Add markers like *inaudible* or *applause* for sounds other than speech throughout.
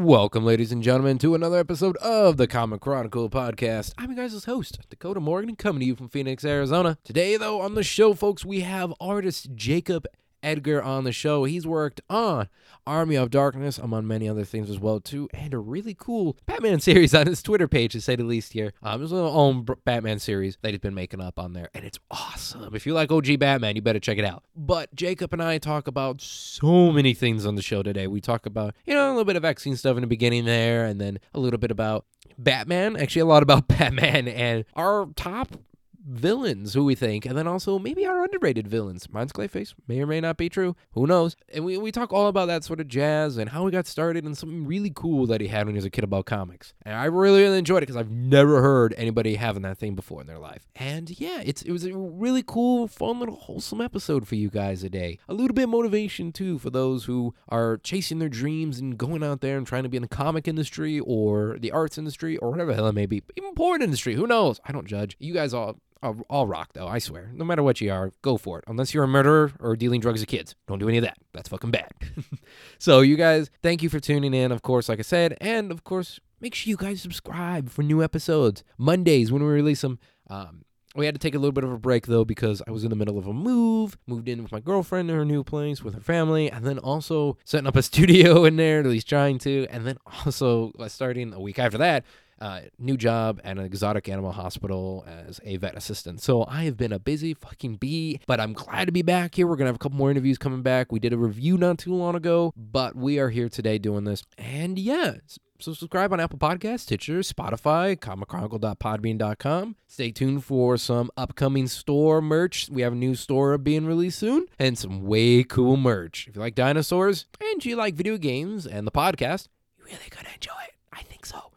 Welcome, ladies and gentlemen, to another episode of the Comic Chronicle podcast. I'm your guys' host, Dakota Morgan, coming to you from Phoenix, Arizona. Today, though, on the show, folks, we have artist Jacob Edgar on the show. He's worked on Army of Darkness, among many other things as well too, and a really cool Batman *laughs* series on his Twitter page, to say the least. Here, um, his own Batman series that he's been making up on there, and it's awesome. If you like OG Batman, you better check it out. But Jacob and I talk about so many things on the show today. We talk about you know a little bit of vaccine stuff in the beginning there, and then a little bit about Batman. Actually, a lot about *laughs* Batman and our top villains who we think, and then also maybe our underrated villains. Mine's Clayface. May or may not be true. Who knows? And we, we talk all about that sort of jazz and how he got started and something really cool that he had when he was a kid about comics. And I really, really enjoyed it because I've never heard anybody having that thing before in their life. And yeah, it's it was a really cool, fun little wholesome episode for you guys today. A little bit motivation too for those who are chasing their dreams and going out there and trying to be in the comic industry or the arts industry or whatever the hell it may be. Even porn industry. Who knows? I don't judge. You guys all I'll, I'll, rock though. I swear. No matter what you are, go for it. Unless you're a murderer or dealing drugs to kids, don't do any of that. That's fucking bad. *laughs* so you guys, thank you for tuning in. Of course, like I said, and of course, make sure you guys subscribe for new episodes Mondays when we release them. Um, we had to take a little bit of a break though because I was in the middle of a move, moved in with my girlfriend in her new place with her family, and then also setting up a *laughs* studio in there, at least trying to, and then also uh, starting a week after that uh, new job at an exotic animal hospital as a vet assistant. So I have been a busy fucking bee, but I'm glad to be back here. We're to have a couple more interviews coming back. We did a review not too long ago, but we are here today doing this. And yeah, so subscribe on Apple Podcasts, Stitcher, Spotify, comicchronicle.podbean.com. Stay tuned for some upcoming store merch. We have a new store being released soon and some way cool merch. If you like dinosaurs and you like video games and the podcast, you're really to enjoy it. I think so.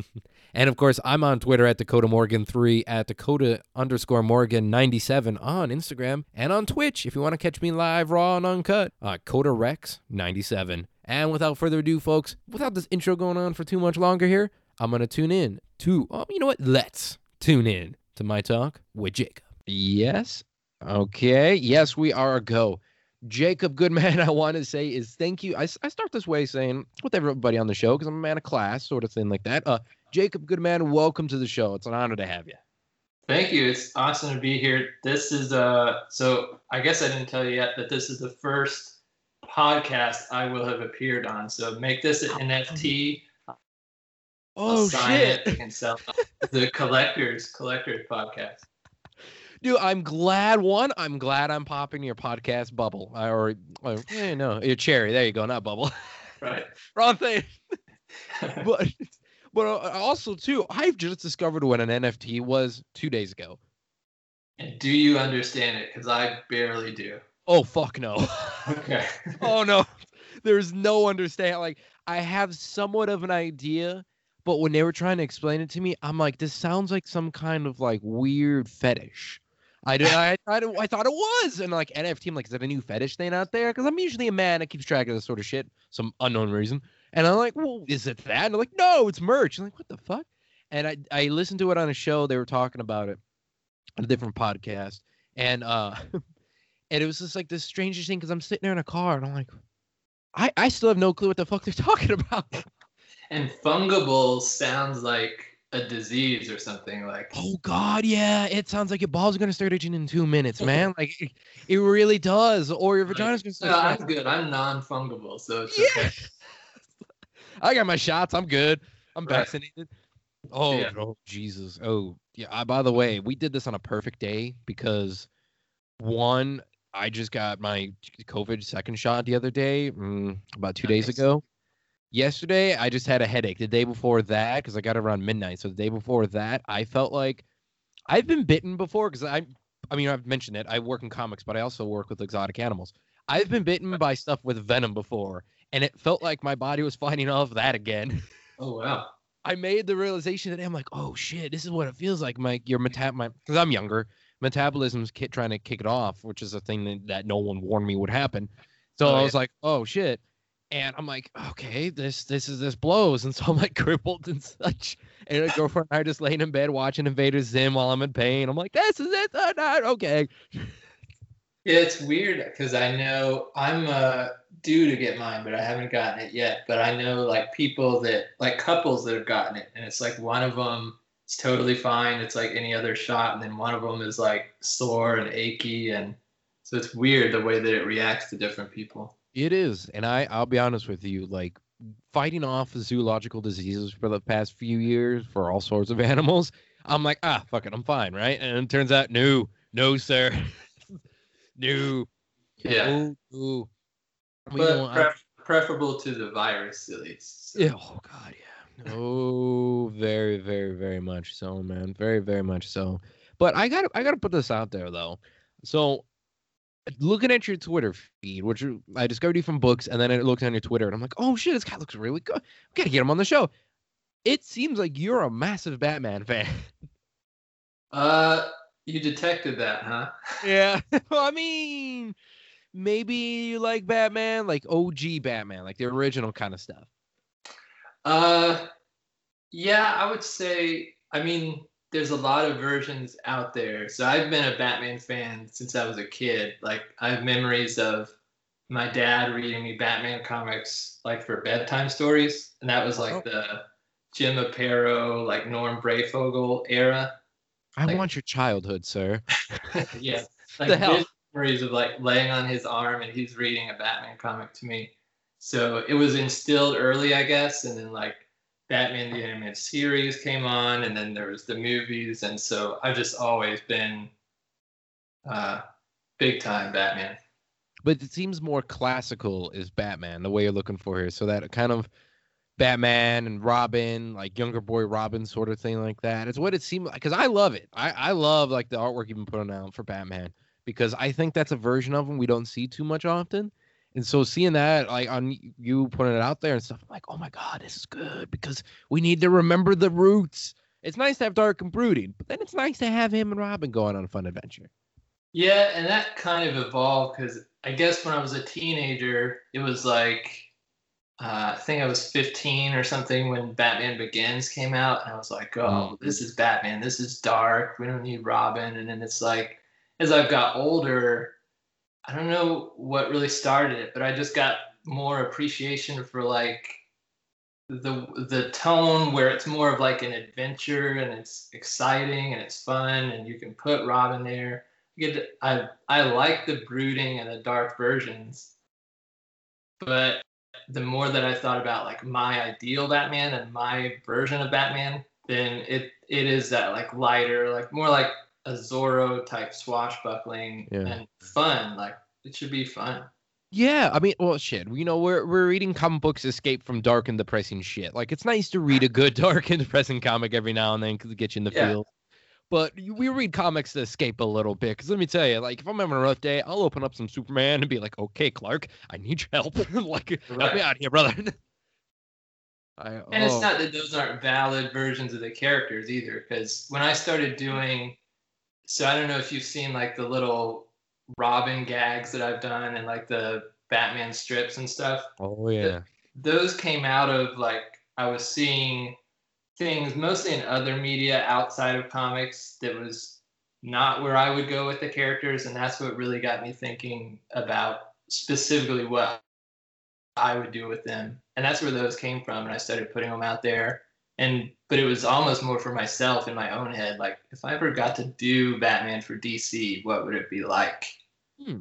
*laughs* and of course, I'm on Twitter at Dakota Morgan3, at Dakota underscore Morgan 97 on Instagram, and on Twitch if you want to catch me live, raw, and uncut, uh, Kotarex 97. And without further ado, folks, without this intro going on for too much longer here, I'm going to tune in to, oh, you know what? Let's tune in to my talk with Jacob. Yes. Okay. Yes, we are a go. Jacob Goodman, *laughs* I want to say is thank you. I, I start this way saying with everybody on the show because I'm a man of class, sort of thing like that. Uh, Jacob Goodman, welcome to the show. It's an honor to have you. Thank you. It's awesome to be here. This is uh so I guess I didn't tell you yet that this is the first podcast I will have appeared on. So make this an NFT. Oh shit! It and sell the collectors collectors podcast dude. I'm glad. One, I'm glad I'm popping your podcast bubble, or, or eh, no, your cherry. There you go, not bubble. *laughs* Right. Wrong thing. *laughs* but but uh, also too, I've just discovered what an NFT was two days ago. And do you understand it? Because I barely do. Oh fuck no. *laughs* okay. oh no. There's no understand. Like I have somewhat of an idea, but when they were trying to explain it to me, I'm like, this sounds like some kind of like weird fetish. I did. I it, I thought it was, and like NFT, I'm like, is that a new fetish thing out there? Because I'm usually a man that keeps track of this sort of shit, some unknown reason. And I'm like, well, is it that? And they're like, no, it's merch. I'm like, what the fuck? And I I listened to it on a show. They were talking about it on a different podcast, and uh, *laughs* and it was just like this strangest thing because I'm sitting there in a car and I'm like, I I still have no clue what the fuck they're *laughs* talking about. And fungible sounds like a disease or something like oh god yeah. It sounds like your balls are going to start itching in two minutes *laughs* man. Like it, it, really does or your vagina's going to start no, i'm good. I'm non-fungible so it's yeah. okay *laughs* i got my shots. I'm good. I'm right. vaccinated. Oh, yeah. oh jesus. Oh yeah. I, by the way we did this on a perfect day because one i just got my covid second shot the other day mm, about two nice. days ago Yesterday, I just had a headache. The day before that, because I got around midnight. So the day before that, I felt like I've been bitten before because I, I mean, I've mentioned it. I work in comics, but I also work with exotic animals. I've been bitten by stuff with venom before, and it felt like my body was fighting off that again. *laughs* Oh wow! I made the realization that I'm like, oh shit, this is what it feels like. My your metab, my because I'm younger, metabolism's kit trying to kick it off, which is a thing that, that no one warned me would happen. So oh, I was yeah. like, oh shit and I'm like, okay, this this is this blows, and so I'm like *laughs* crippled and such. And a girlfriend and I are just laying in bed watching Invader Zim while I'm in pain. I'm like, this is it, uh, not okay. Yeah, it's weird because I know I'm uh due to get mine, but I haven't gotten it yet. But I know like people that like couples that have gotten it, and it's like one of them is totally fine. It's like any other shot, and then one of them is like sore and achy, and so it's weird the way that it reacts to different people. It is, and I I'll be honest with you, like fighting off zoological diseases for the past few years for all sorts of *laughs* animals. I'm like, ah, fuck it, I'm fine, right? And it turns out, no, no, sir, *laughs* no, Yeah, no, no. We but I- preferable to the virus at least. So- Yeah, oh god, yeah. Oh, very, very, very much so, man. Very, very much so. But I gotta, I gotta put this out there though. So, looking at your Twitter feed, which I discovered you from books, and then I looked on your Twitter, and I'm like, oh shit, this guy looks really good. We gotta get him on the show. It seems like you're a massive Batman fan. Uh, you detected that, huh? *laughs* yeah. *laughs* well, I mean, maybe you like Batman, like OG Batman, like the original kind of stuff. Uh, yeah, I would say. I mean, there's a lot of versions out there. So I've been a Batman fan since I was a kid. Like I have memories of my dad reading me Batman comics like for bedtime stories, and that was like Oh. the Jim Aparo, like Norm Breyfogle era. I Like- want your childhood, sir. *laughs* yeah, *laughs* The like hell? vivid memories of like laying on his arm and he's reading a Batman comic to me. So it was instilled early, I guess, and then like Batman the animated series came on, and then there was the movies, and so I've just always been uh, big time Batman. but it seems more classical is Batman, the way you're looking for here. So that kind of Batman and Robin, like younger boy Robin sort of thing like that. It's what it seemed like because I love it. I, I love like the artwork you've been putting out for Batman because I think that's a version of him we don't see too much often. And so seeing that like on you putting it out there and stuff, I'm like, oh my god, this is good because we need to remember the roots. It's nice to have Dark and brooding, but then it's nice to have him and Robin going on a fun adventure. Yeah, and that kind of evolved because I guess when I was a teenager, it was like uh, I think I was 15 or something when Batman Begins came out, and I was like, "Oh, this is Batman. This is dark. We don't need Robin." And then it's like, as I've got older, I don't know what really started it, but I just got more appreciation for like the the tone where it's more of like an adventure and it's exciting and it's fun and you can put Robin there. To- I I like the brooding and the dark versions, but the more that I thought about like my ideal Batman and my version of Batman, then it it is that like lighter, like more like a Zorro type swashbuckling Yeah. and fun. Like it should be fun. Yeah, I mean, well, shit. You know, we're we're reading comic books escape from dark and depressing shit. Like, it's nice to read a good *laughs* dark and depressing comic every now and then because it gets you in the Yeah. feel. But we read comics to escape a little bit. Because let me tell you, like, if I'm having a rough day, I'll open up some Superman and be like, "Okay, Clark, I need your help. *laughs* like, help me out here, brother." *laughs* I, And it's oh, not that those aren't valid versions of the characters either, because when I started doing, so I don't know if you've seen like the little Robin gags that I've done and like the Batman strips and stuff. Oh yeah. Those came out of like I was seeing things mostly in other media outside of comics that was not where I would go with the characters, and that's what really got me thinking about specifically what I would do with them. And that's where those came from. And I started putting them out there. And but it was almost more for myself in my own head. Like if I ever got to do Batman for DC, what would it be like? Hmm.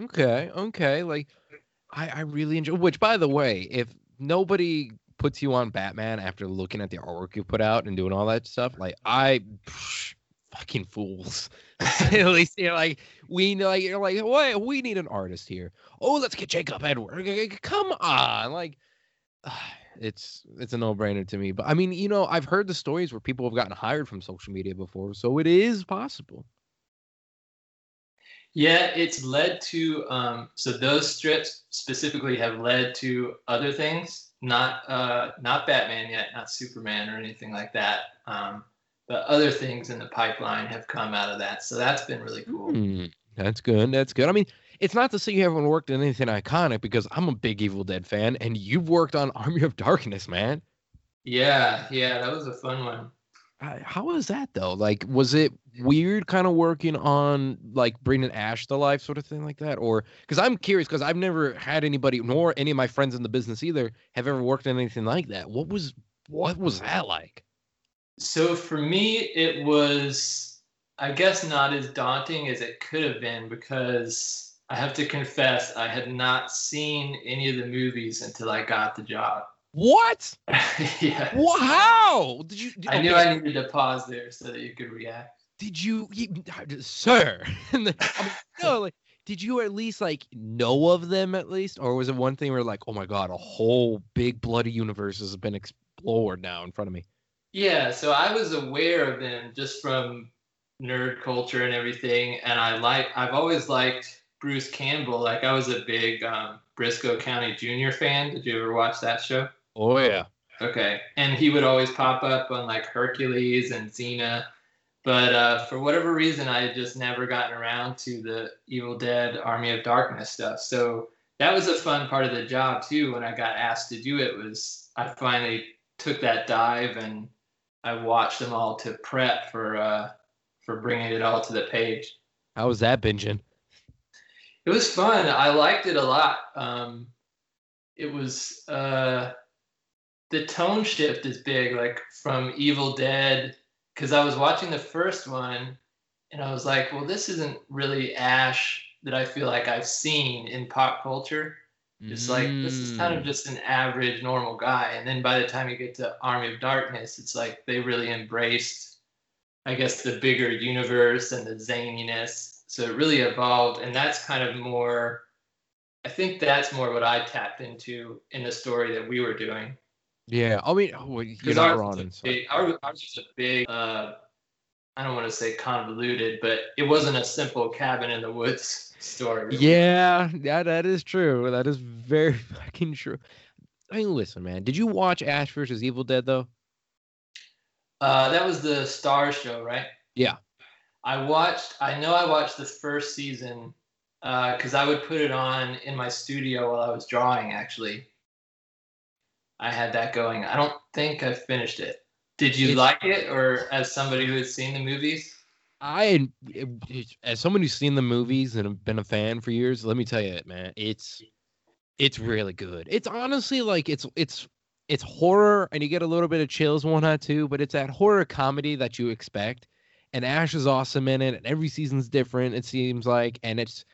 Okay, okay. Like I, I really enjoy which by the way, if nobody puts you on Batman after looking at the artwork you put out and doing all that stuff, like I psh, fucking fools. *laughs* at least you're like we know like you're like, what we need an artist here. Oh, let's get Jacob Edgar. Come on. Like *sighs* it's it's a no-brainer to me. But I mean, you know, I've heard the stories where people have gotten hired from social media before, so it is possible. Yeah, it's led to um, so those strips specifically have led to other things, not uh, not Batman yet, not Superman or anything like that. Um, but other things in the pipeline have come out of that, so that's been really cool. Hmm, that's good. That's good. I mean, it's not to say you haven't worked on anything iconic because I'm a big Evil Dead fan, and you've worked on Army of Darkness, man. Yeah, yeah, that was a fun one. How was that though? Like, was it weird kind of working on like bringing Ash to life, sort of thing like that? Or because I'm curious, because I've never had anybody, nor any of my friends in the business either, have ever worked on anything like that. What was what was that like? So for me, it was, I guess, not as daunting as it could have been because I have to confess, I had not seen any of the movies until I got the job. What? *laughs* yeah. Wha- How did you? I knew okay, I needed to pause there so that you could react. Did you, you sir? *laughs* then- I mean, no, *laughs* like, did you at least like know of them at least, or was it one thing where like, oh my god, a whole big bloody universe has been explored now in front of me? Yeah, so I was aware of them just from nerd culture and everything, and I like I've always liked Bruce Campbell. Like I was a big um, Brisco County Junior fan. Did you ever watch that show? Oh yeah. Okay, and he would always pop up on like Hercules and Xena, but uh, for whatever reason, I had just never gotten around to the Evil Dead Army of Darkness stuff. So that was a fun part of the job too. When I got asked to do it, was I finally took that dive and I watched them all to prep for uh, for bringing it all to the page. How was that binging? It was fun. I liked it a lot. Um, it was uh, the tone shift is big, like from Evil Dead, because I was watching the first one, and I was like, well, this isn't really Ash that I feel like I've seen in pop culture. It's like this is kind of Mm. just an average, normal guy, and then by the time you get to Army of Darkness, it's like they really embraced, I guess, the bigger universe and the zaniness. So it really evolved, and that's kind of more. I think that's more what I tapped into in the story that we were doing. Yeah, I mean, oh, you're Because not ours, wrong. was big, ours, ours was a big. Uh, I don't want to say convoluted, but it wasn't a simple cabin in the woods *laughs* story. really. Yeah, yeah, that is true. That is very *laughs* fucking true. I mean, listen, man. Did you watch Ash versus Evil Dead though? Uh, that was the Starz show, right? Yeah. I watched. I know I watched the first season uh, because I would put it on in my studio while I was drawing. Actually, I had that going. I don't think I finished it. Did you like it, or as somebody who had seen the movies? I, as someone who's seen the movies and have been a fan for years, let me tell you, man, it's it's really good. It's honestly like it's it's it's horror, and you get a little bit of chills one or two, But it's that horror comedy that you expect, and Ash is awesome in it, and every season's different. It seems like, and it's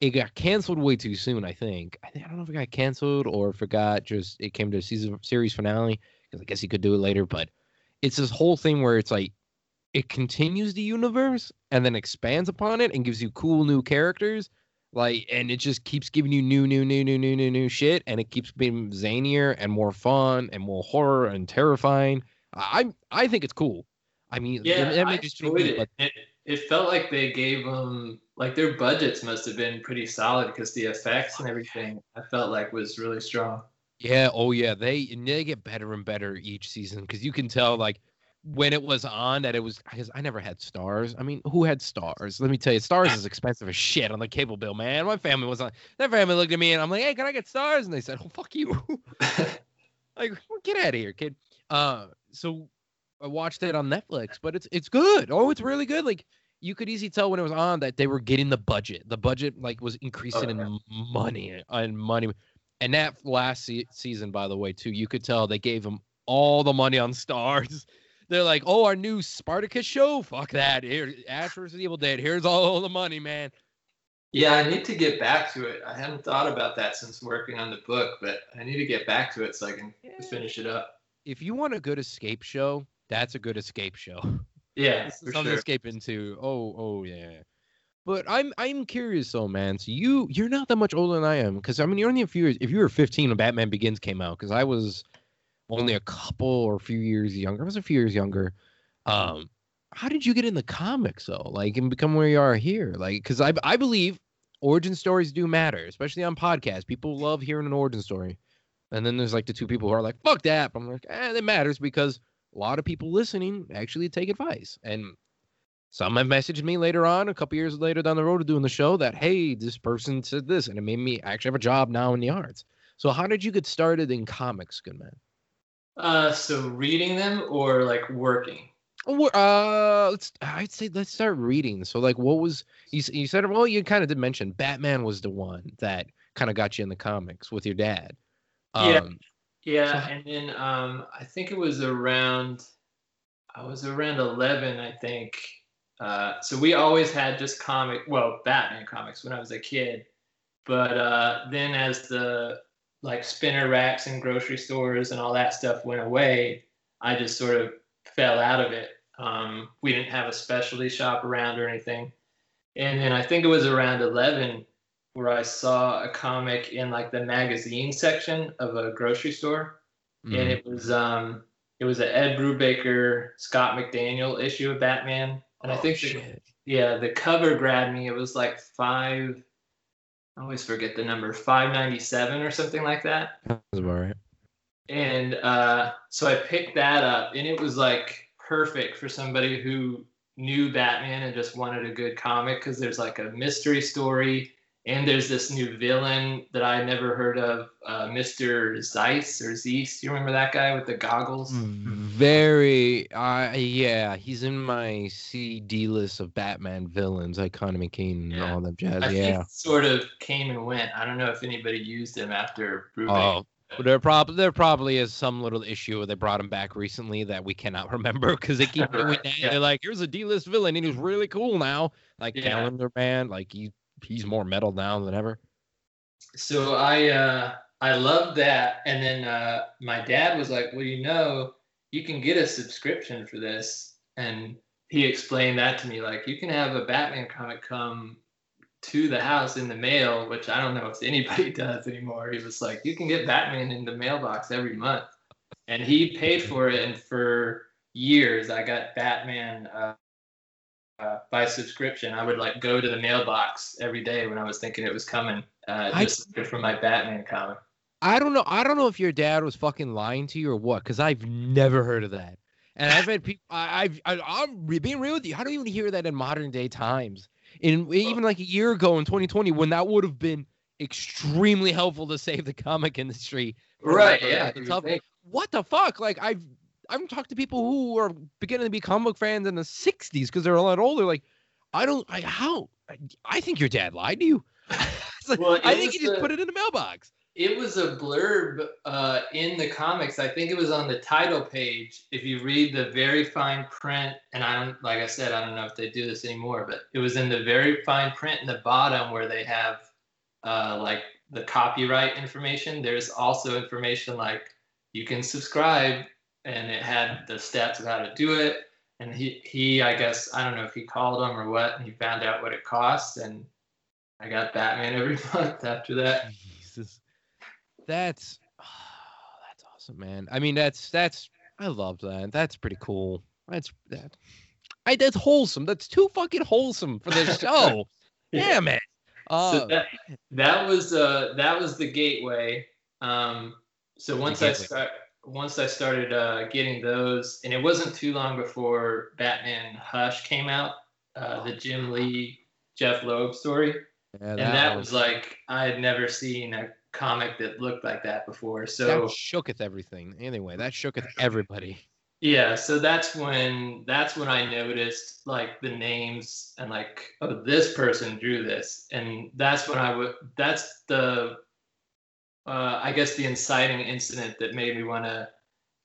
it got canceled way too soon. I think. I don't know if it got canceled or if it got just it came to a season series finale because I guess he could do it later, but it's this whole thing where it's like it continues the universe and then expands upon it and gives you cool new characters like and it just keeps giving you new new new new new new new shit and it keeps being zanier and more fun and more horror and terrifying i i think it's cool i mean Yeah, that may I just be enjoyed me, it. but it. It felt like they gave them like their budgets must have been pretty solid because the effects and everything I felt like was really strong. yeah oh yeah they they get better and better each season because you can tell like when it was on that it was because I never had Starz. I mean, who had Starz? Let me tell you, Starz is expensive as shit on the cable bill, man. My family was on. Their family looked at me and I'm like, "Hey, can I get Starz?" And they said, "Oh, fuck you." *laughs* *laughs* like, well, get out of here, kid. Uh, so I watched it on Netflix, but it's it's good. Oh, it's really good. Like you could easily tell when it was on that they were getting the budget. The budget like was increasing in Okay. money and money. And that last se- season, by the way, too, you could tell they gave them all the money on Starz. *laughs* They're like, "Oh, our new Spartacus show. Fuck that. Here, Ash vs. Evil Dead. Here's all the money, man." Yeah, I need to get back to it. I hadn't thought about that since working on the book, but I need to get back to it so I can finish it up. If you want a good escape show, that's a good escape show. *laughs* Yeah, this is something sure. to escape into. Oh, oh yeah. But I'm I'm curious though, man. So you you're not that much older than I am, because I mean you're only a few years. If you were 15 when Batman Begins came out, because I was only a couple or a few years younger. I was a few years younger. Um, how did you get in the comics though? Like and become where you are here? Like, because I I believe origin stories do matter, especially on podcasts. People love hearing an origin story. And then there's like the two people who are like, fuck that. But I'm like, eh, it matters because a lot of people listening actually take advice. And some have messaged me later on, a couple years later down the road, doing the show that, hey, this person said this, and it made me actually have a job now in the arts. So, how did you get started in comics, good man? Uh, so reading them or like working? Uh, let's. I'd say let's start reading. So, like, what was you? You said, well, you kind of did mention Batman was the one that kind of got you in the comics with your dad. Um, Yeah, So- and then um, I think it was around, I was around 11, I think. Uh, so we always had just comic, well, Batman comics when I was a kid. But uh, then as the like spinner racks and grocery stores and all that stuff went away, I just sort of fell out of it. Um, we didn't have a specialty shop around or anything. And then I think it was around 11 where I saw a comic in like the magazine section of a grocery store, and mm, it was um it was an Ed Brubaker Scott McDaniel issue of Batman, and I oh, think the, yeah the cover grabbed me. It was like five. I always forget the number, five ninety seven or something like that. That's about right. And uh, so I picked that up, and it was like perfect for somebody who knew Batman and just wanted a good comic because there's like a mystery story, and there's this new villain that I never heard of, uh, Mr. Zeiss or Zeiss. You remember that guy with the goggles? Very, uh, yeah, he's in my CD list of Batman villains, like Conor McKean and Yeah. all that jazz. I yeah. think sort of came and went. I don't know if anybody used him after Brubaker. Oh, but there probably there probably is some little issue where they brought him back recently that we cannot *laughs* remember because they keep *laughs* doing that. yeah. They're like, here's a D-list villain, and he's really cool now, like Yeah. Calendar Man, like he he's more metal now than ever. so I uh, I loved that, and then uh, my dad was like, "Well, you know, you can get a subscription for this," and he explained that to me. Like, you can have a Batman comic come to the house in the mail, which I don't know if anybody *laughs* does anymore. He was like, "You can get Batman in the mailbox every month," and he paid for it, and for years I got Batman. Uh, uh, by subscription, I would like go to the mailbox every day when I was thinking it was coming, uh, I- just looking for my Batman comic. I don't know. I don't know if your dad was fucking lying to you or what, because I've never heard of that. And I've had people. I, I've. I, I'm being real with you. I don't even hear that in modern day times. In even like a year ago in 2020, when that would have been extremely helpful to save the comic industry. Right? Yeah. the you tough- would think. what the fuck? Like I've I've talked to people who are beginning to be comic book fans in the 60s because they're a lot older. Like, I don't. I how? I, I think your dad lied to you. *laughs* Like, Well, I think he just the- put it in the mailbox. It was a blurb uh, in the comics. I think it was on the title page. If you read the very fine print, and I don't, like I said, I don't know if they do this anymore, but it was in the very fine print in the bottom where they have uh, like the copyright information. There's also information like you can subscribe, and it had the steps of how to do it. And he, he, I guess, I don't know if he called them or what, and he found out what it cost, and I got Batman every *laughs* month after that. Jesus, that's *sighs* that's awesome, man. I mean, that's that's I love that. That's pretty cool. That's that. I that's wholesome. That's too fucking wholesome for this *laughs* show. *laughs* Damn it. Uh, so that, that was uh that was the gateway um so once i start once i started uh getting those and it wasn't too long before batman hush came out uh the jim lee jeff loeb story yeah, and that was like i had never seen a comic that looked like that before so that shooketh everything. Anyway, that shooketh everybody. Yeah, so that's when that's when I noticed like the names and like oh this person drew this and that's when I would that's the uh, I guess the inciting incident that made me want to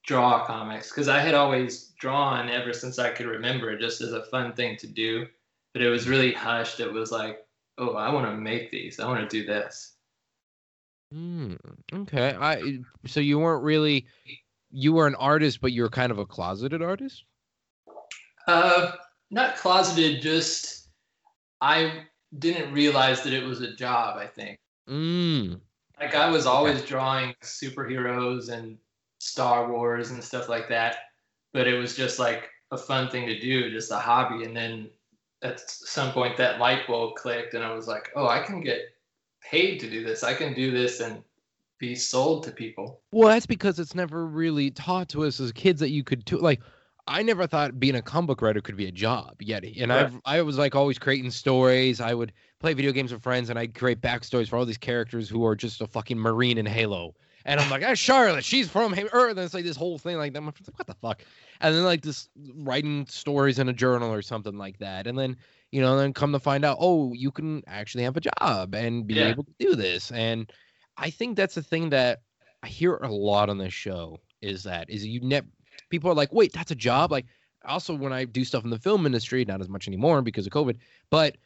draw comics because I had always drawn ever since I could remember just as a fun thing to do but it was really hushed it was like oh I want to make these I want to do this Hmm. Okay. I so you weren't really you were an artist, but you were kind of a closeted artist. Uh, not closeted. Just I didn't realize that it was a job. I think Mm. Like I was always drawing superheroes and Star Wars and stuff like that, but it was just like a fun thing to do, just a hobby. And then at some point, that light bulb clicked, and I was like, oh, I can get paid to do this. I can do this and be sold to people. Well, that's because it's never really taught to us as kids that you could do like I never thought being a comic book writer could be a job yet. And Right. I've I was like always creating stories. I would play video games with friends and I'd create backstories for all these characters who are just a fucking marine in Halo. And I'm like, ah, Charlotte, she's from Earth. And it's like this whole thing like that. I'm like, what the fuck? And then like this writing stories in a journal or something like that. And then, you know, then come to find out, oh, you can actually have a job and be Yeah. able to do this. And I think that's the thing that I hear a lot on this show is that is you never people are like, wait, that's a job. Like also when I do stuff in the film industry, not as much anymore because of COVID, but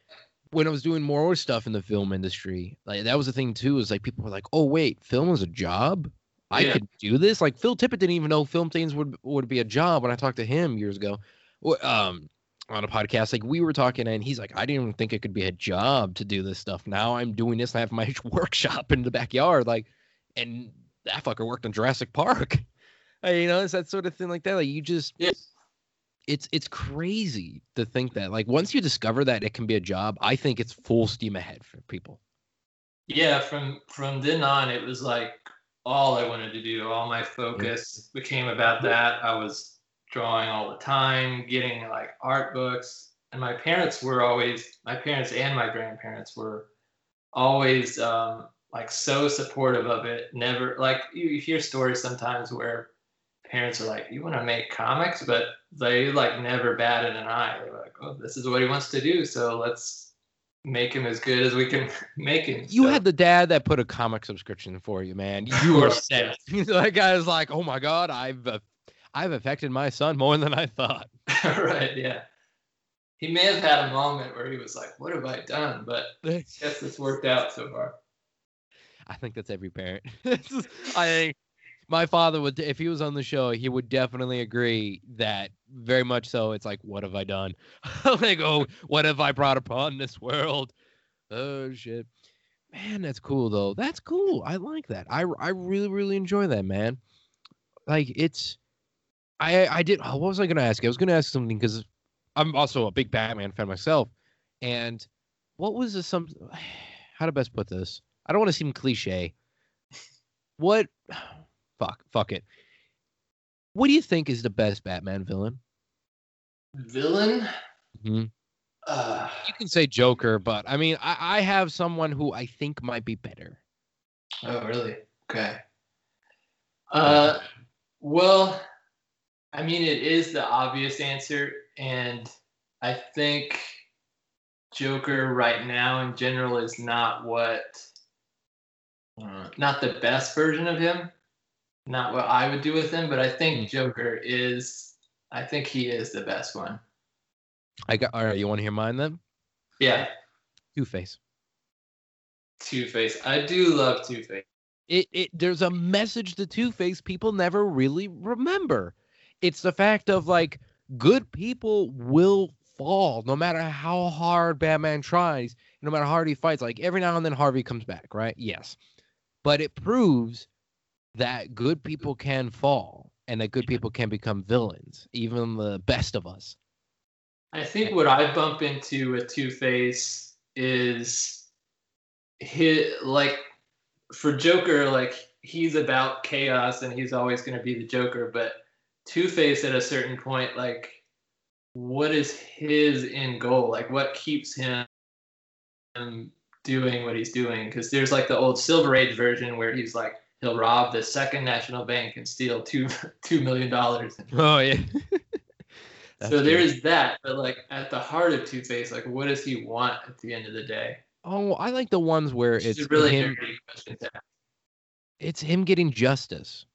when I was doing more stuff in the film industry, like that was the thing too, is like people were like, Oh wait, film is a job? I Yeah. could do this. Like Phil Tippett didn't even know film things would would be a job when I talked to him years ago. Um on a podcast, like we were talking, and he's like, I didn't even think it could be a job to do this stuff. Now I'm doing this. I have my *laughs* workshop in the backyard, like, and that fucker worked on Jurassic Park. You know, it's that sort of thing like that. Like you just, Yeah. it's it's crazy to think that. Like once you discover that it can be a job, I think it's full steam ahead for people. Yeah, from from then on, it was like all I wanted to do. All my focus became about that. I was drawing all the time, getting like art books, and my parents were always my parents and my grandparents were always um, like so supportive of it. Never like you, you hear stories sometimes where parents are like, "You want to make comics," but they like never batted an eye. They're like, "Oh, this is what he wants to do, so let's." Make him as good as we can *laughs* make him. You So- had the dad that put a comic subscription for you, man. You were *laughs* set. *laughs* that guy was like, "Oh my god, I've uh, I've affected my son more than I thought." right, yeah. He may have had a moment where he was like, "What have I done?" But I guess it's worked out so far. I think that's every parent. I think my father would, if he was on the show, he would definitely agree that very much so. It's like, what have I done? *laughs* like, oh, what have I brought upon this world? Oh shit, man, that's cool though. That's cool. I like that. I I really really enjoy that, man. Like it's, I I did. oh, What was I gonna ask? I was gonna ask something because I'm also a big Batman fan myself, and what was the some? *sighs* How to best put this? I don't want to seem cliche. What? Fuck. Fuck it. What do you think is the best Batman villain? Villain? Mhm. Uh, You can say Joker, but I mean, I, I have someone who I think might be better. oh, really? Okay. Uh, well, I mean, it is the obvious answer, and I think Joker right now in general is not what, uh, not the best version of him, not what I would do with him, but I think Joker is, I think he is the best one. I got. All right. You want to hear mine then? Yeah, Two Face. Two Face. I do love Two Face. It. It. There's a message to Two Face people never really remember. It's the fact of like good people will fall no matter how hard Batman tries, no matter how hard he fights. Like every now and then Harvey comes back, right? Yes. But it proves that good people can fall and that good people can become villains, even the best of us. I think what I bump into with Two Face is his like for Joker, like he's about chaos and he's always going to be the Joker. But Two Face at a certain point, like, what is his end goal? Like, what keeps him doing what he's doing? Because there's like the old Silver Age version where he's like he'll rob the Second National Bank and steal two *laughs* two million dollars. Oh yeah. *laughs* So there is that, but like at the heart of Two Face, like what does he want at the end of the day? Oh, I like the ones where It's it's a really him. dirty question to ask. It's him getting justice.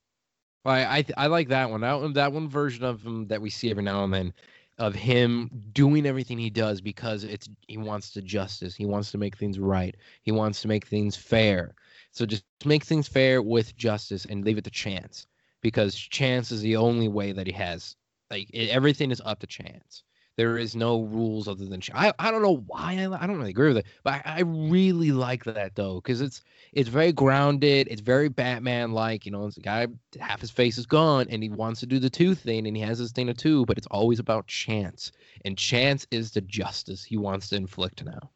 I I I like that one. That one that one version of him that we see every now and then, of him doing everything he does because it's he wants to justice. He wants to make things right. He wants to make things fair. So just make things fair with justice and leave it to chance because chance is the only way that he has. Like it, everything is up to chance. There is no rules other than ch- I. I don't know why I, I don't really agree with it, but I, I really like that though because it's it's very grounded. It's very Batman like. You know, it's a guy half his face is gone and he wants to do the two thing and he has this thing of two, but it's always about chance. And chance is the justice he wants to inflict now.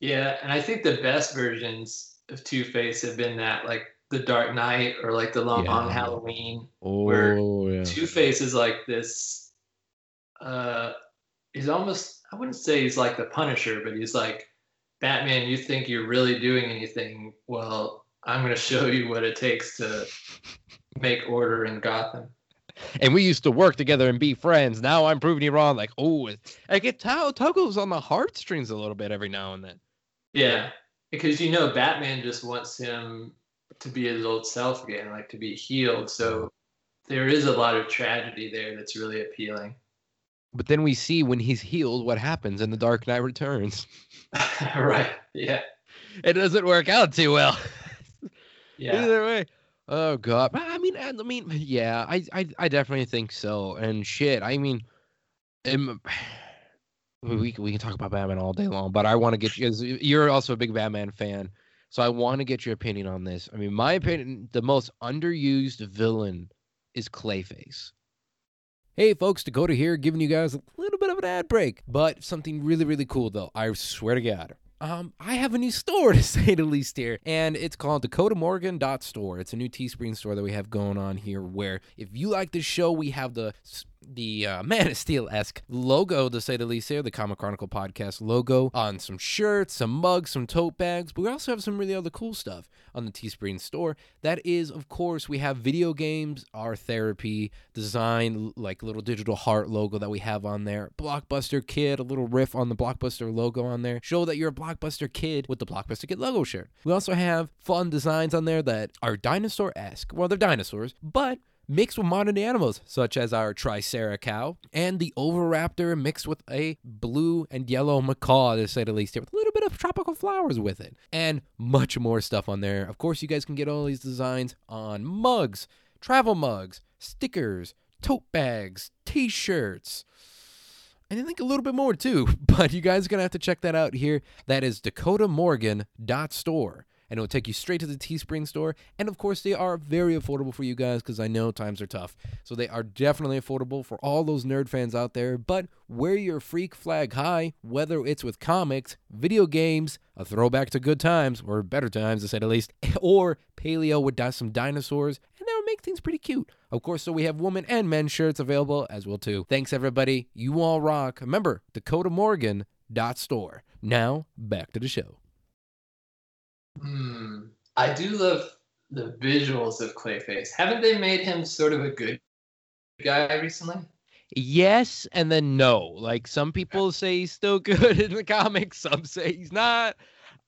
Yeah, and I think the best versions of Two Face have been that like the Dark Knight or like the Long Yeah. Halloween. Oh Where yeah. Two Face is like this. Uh, he's almost I wouldn't say he's like the Punisher, but he's like Batman. You think you're really doing anything? Well, I'm gonna show you what it takes to make order in Gotham. And we used to work together and be friends. Now I'm proving you wrong. Like, oh, like it t- tuggles on the heartstrings a little bit every now and then. Yeah, because you know Batman just wants him to be his old self again, like to be healed. So there is a lot of tragedy there that's really appealing. But then we see when he's healed what happens in The Dark Knight Returns. *laughs* right. Yeah. It doesn't work out too well. *laughs* Yeah. Either way. Oh god. I mean I mean yeah, I I I definitely think so. And shit, I mean we we can talk about Batman all day long, but I want to get you you're also a big Batman fan. So I want to get your opinion on this. I mean, my opinion, the most underused villain is Clayface. Hey folks, Dakota here, giving you guys a little bit of an ad break, but something really, really cool though. I swear to God. Um, I have a new store *laughs* to say the least here, and it's called DakotaMorgan.store. It's a new Teespring store that we have going on here. Where if you like this show, we have the the uh, *laughs* Man of Steel esque logo to say the least here, the Comic Chronicle podcast logo on some shirts, some mugs, some tote bags. But we also have some really other cool stuff on the Teespring store. That is, of course, we have video games, our therapy design, like little digital heart logo that we have on there. Blockbuster Kid, a little riff on the Blockbuster logo on there. Show that you're a Blockbuster Kid with the Blockbuster Kid logo shirt. We also have fun designs on there that are dinosaur esque. Well, they're dinosaurs, but mixed with modern animals, such as our Tricera cow and the Oviraptor mixed with a blue and yellow macaw, to say the least, here, with a little bit of tropical flowers with it, and much more stuff on there. Of course, you guys can get all these designs on mugs, travel mugs, stickers, tote bags, t shirts. And I think a little bit more too, *laughs* but you guys are to have to check that out here. That is dakotamorgan.store and it'll take you straight to the Teespring store. And of course, they are very affordable for you guys because I know times are tough. So they are definitely affordable for all those nerd fans out there. But wear your freak flag high, whether it's with comics, video games, a throwback to good times, or better times to say the least, *laughs* or paleo with some dinosaurs, and that would make things pretty cute. Of course, so we have women and men shirts available as well too. Thanks everybody. You all rock. Remember, Dakota Morgan dot store. Now back to the show. Hmm. I do love the visuals of Clayface. Haven't they made him sort of a good guy recently? Yes, and then no. Like some people say he's still *laughs* good in the comics, some say he's not.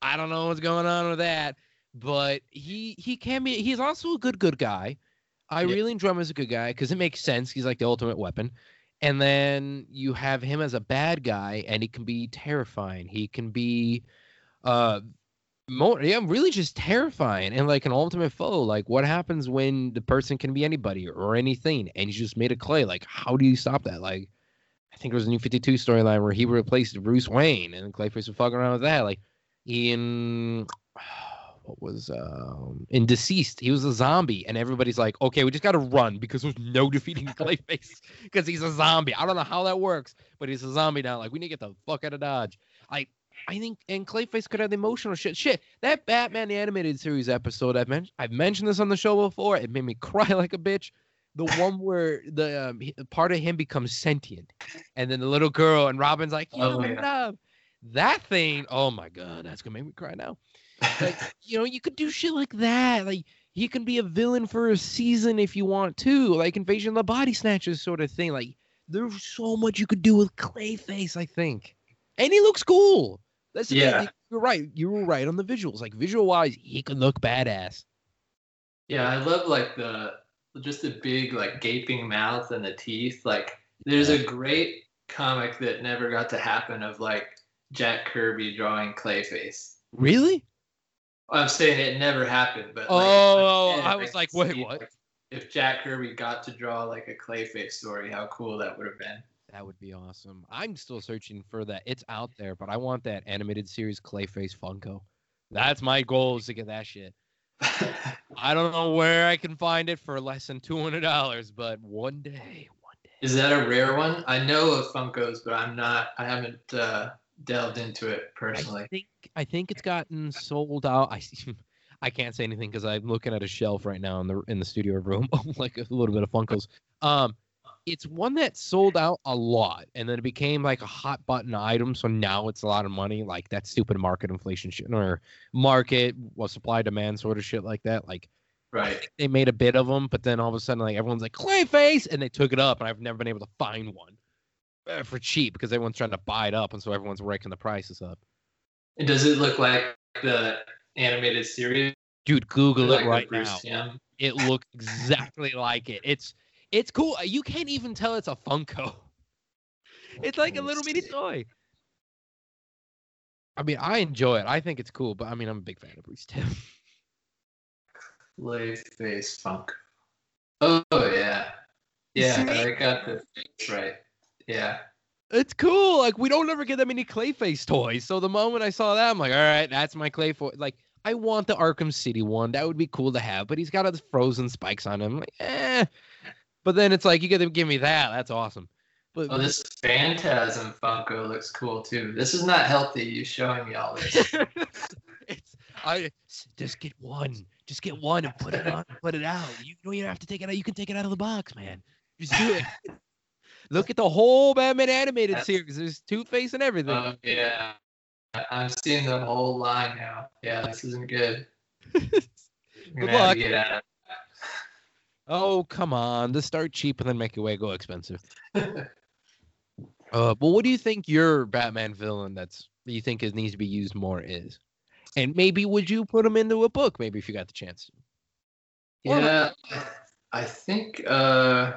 I don't know what's going on with that, but he he can be. He's also a good good guy. I yeah. really enjoy him as a good guy because it makes sense. He's like the ultimate weapon. And then you have him as a bad guy, and he can be terrifying. He can be uh yeah really just terrifying and like an ultimate foe like what happens when the person can be anybody or anything and he's just made of clay like how do you stop that? Like i think it was a new 52 storyline where he replaced bruce wayne and clayface was fucking around with that like in *sighs* what was um in DCeased, he was a zombie and everybody's like okay we just got to run because there's no *laughs* defeating clayface *laughs* because he's a zombie. I don't know how that works but he's a zombie now. Like we need to get the fuck out of dodge. Like I think and Clayface could have the emotional shit. Shit, that Batman the animated series episode I've mentioned I've mentioned this on the show before. It made me *laughs* cry like a bitch. The one *laughs* where the um, part of him becomes sentient, and then the little girl and Robin's like, "You oh, yeah. That thing, oh my god, that's gonna make me cry now. Like, you know, you could do shit like that. Like he can be a villain for a season if you want to, like Invasion of the Body Snatchers sort of thing. Like there's so much you could do with Clayface, I think, and he looks cool. That's yeah. You're right. You were right on the visuals. Like visual wise, he can look badass. Yeah, I love like the just the big like gaping mouth and the teeth. Like there's a great comic that never got to happen of like Jack Kirby drawing Clayface. Really? I'm saying it never happened, but like, oh, I was like, wait, what? If Jack Kirby got to draw like a Clayface story, how cool that would have been. That would be awesome. I'm still searching for that. It's out there, but I want that animated series Clayface Funko. That's my goal is to get that shit. *laughs* I don't know where I can find it for less than two hundred dollars, but one day, one day. Is that a rare one? I know of Funkos, but I'm not. I haven't uh, delved into it personally. I think I think it's gotten sold out. I *laughs* I can't say anything because I'm looking at a shelf right now in the in the studio room, *laughs* like a little bit of Funkos. Um, it's one that sold out a lot and then it became like a hot button item so now it's a lot of money like that stupid market inflation shit or market well supply demand sort of shit like that like Right. they made a bit of them but then all of a sudden like everyone's like clayface and they took it up and i've never been able to find one uh, for cheap because everyone's trying to buy it up and so everyone's raking the prices up And does it look like the animated series? dude google Like it right now Timm? it looks exactly like it it's it's cool you can't even tell it's a funko *laughs* it's like a little mini toy I mean, I enjoy it. I think it's cool, but I mean, I'm a big fan of Bruce Timm. *laughs* Clayface Funk. Oh yeah, yeah. See? I got the face right. Yeah. It's cool. Like we don't ever get that many Clayface toys. So the moment I saw that, I'm like, all right, that's my Clayface. Like I want the Arkham City one. That would be cool to have. But he's got the frozen spikes on him. Like, eh. But then it's like you got to give me that. That's awesome. But Oh, this Phantasm Funko looks cool too. This is not healthy. You showing me all this? *laughs* it's I just get one. Just get one and put it on. *laughs* Put it out. You don't even have to take it out. You can take it out of the box, man. Just do it. *laughs* Look at the whole Batman animated That's- series. There's Two Face and everything. Oh yeah. I'm seeing the whole line now. Yeah, this isn't good. Good luck. To get out oh come on, to start cheap and then make your way go expensive. *laughs* Uh, but what do you think your Batman villain that's that you think is needs to be used more is? And maybe would you put him into a book? Maybe if you got the chance. Yeah, I think uh,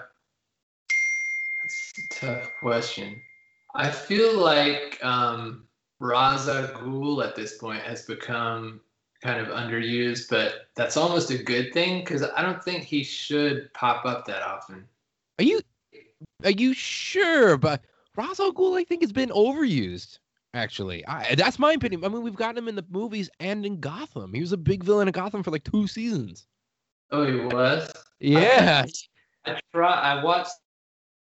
that's a tough question. I feel like um, Ra's al Ghul at this point has become kind of underused, but that's almost a good thing because I don't think he should pop up that often. Are you are you sure? But Ra's al Ghul, I think, has been overused. Actually, I, that's my opinion. I mean, we've gotten him in the movies and in Gotham. He was a big villain in Gotham for like two seasons. Oh, he was. Yeah, I try. I watched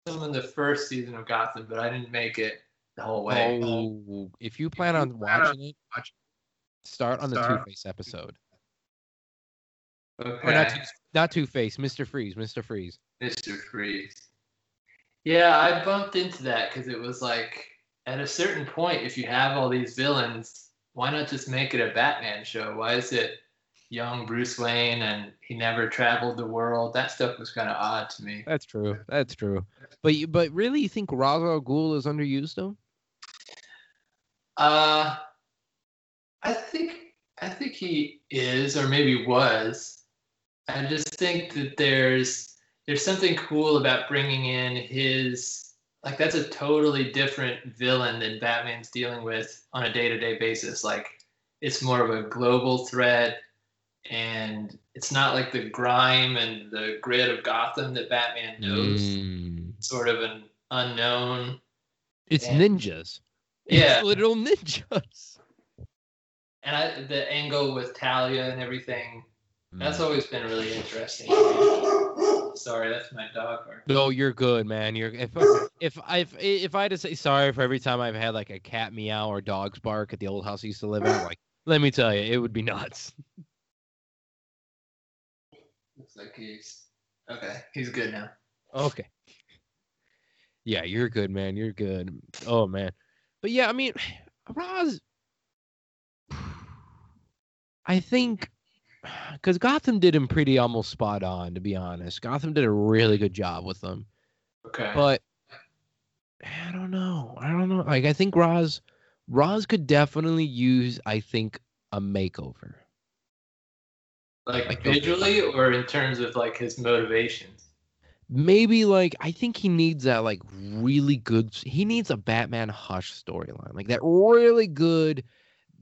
some in the first season of Gotham, but I didn't make it the whole way. Oh, if you plan on watching it, start on the Two Face episode. Okay. Or not Two, not Two Face, Mister Freeze, Mister Freeze. Mr. Freeze. Yeah, I bumped into that because it was like at a certain point, if you have all these villains, why not just make it a Batman show? Why is it young Bruce Wayne and he never traveled the world? That stuff was kind of odd to me. That's true. That's true. But you, but really, you think Ra's al Ghul is underused though? Uh, I think I think he is, or maybe was. I just think that there's there's something cool about bringing in his like that's a totally different villain than Batman's dealing with on a day-to-day basis. Like it's more of a global threat, and it's not like the grime and the grit of Gotham that Batman knows. Mm. Sort of an unknown. It's Yeah. ninjas. Yeah. It's literal ninjas. And I, the angle with Talia and everything. That's Mm. always been really interesting. *laughs* Sorry, that's my dog barking. No, you're good, man. You're if if I if, if I had to say sorry for every time I've had like a cat meow or dogs bark at the old house I used to live at, like let me tell you, it would be nuts. Looks like he's okay. He's good now. Okay. Yeah, you're good, man. You're good. Oh man. But yeah, I mean, *sighs* Roz I think because Gotham did him pretty almost spot on, to be honest. Gotham did a really good job with them. Okay. But I don't know. I don't know. Like I think Roz Roz could definitely use, I think, a makeover. like like- visually or in terms of like his motivations. maybe like I think he needs that like really good he needs a Batman Hush storyline. Like that really good,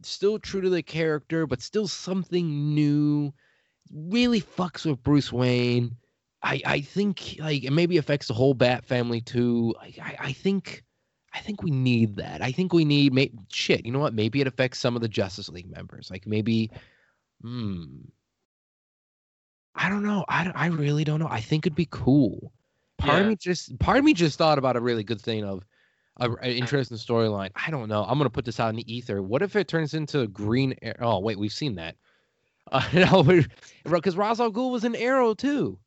still true to the character, but still something new. Really fucks with Bruce Wayne. I I think like it maybe affects the whole Bat family too. I I, I think I think we need that. I think we need may, shit. You know what? Maybe it affects some of the Justice League members. Like maybe, hmm. I don't know. I, I really don't know. I think it'd be cool. Part of me just part of me just thought about a really good thing of a, a interesting storyline. I don't know. I'm gonna put this out in the ether. What if it turns into Green? Ar- Oh wait, we've seen that. *laughs* Uh, no, because Ra's al Ghul was an Arrow too.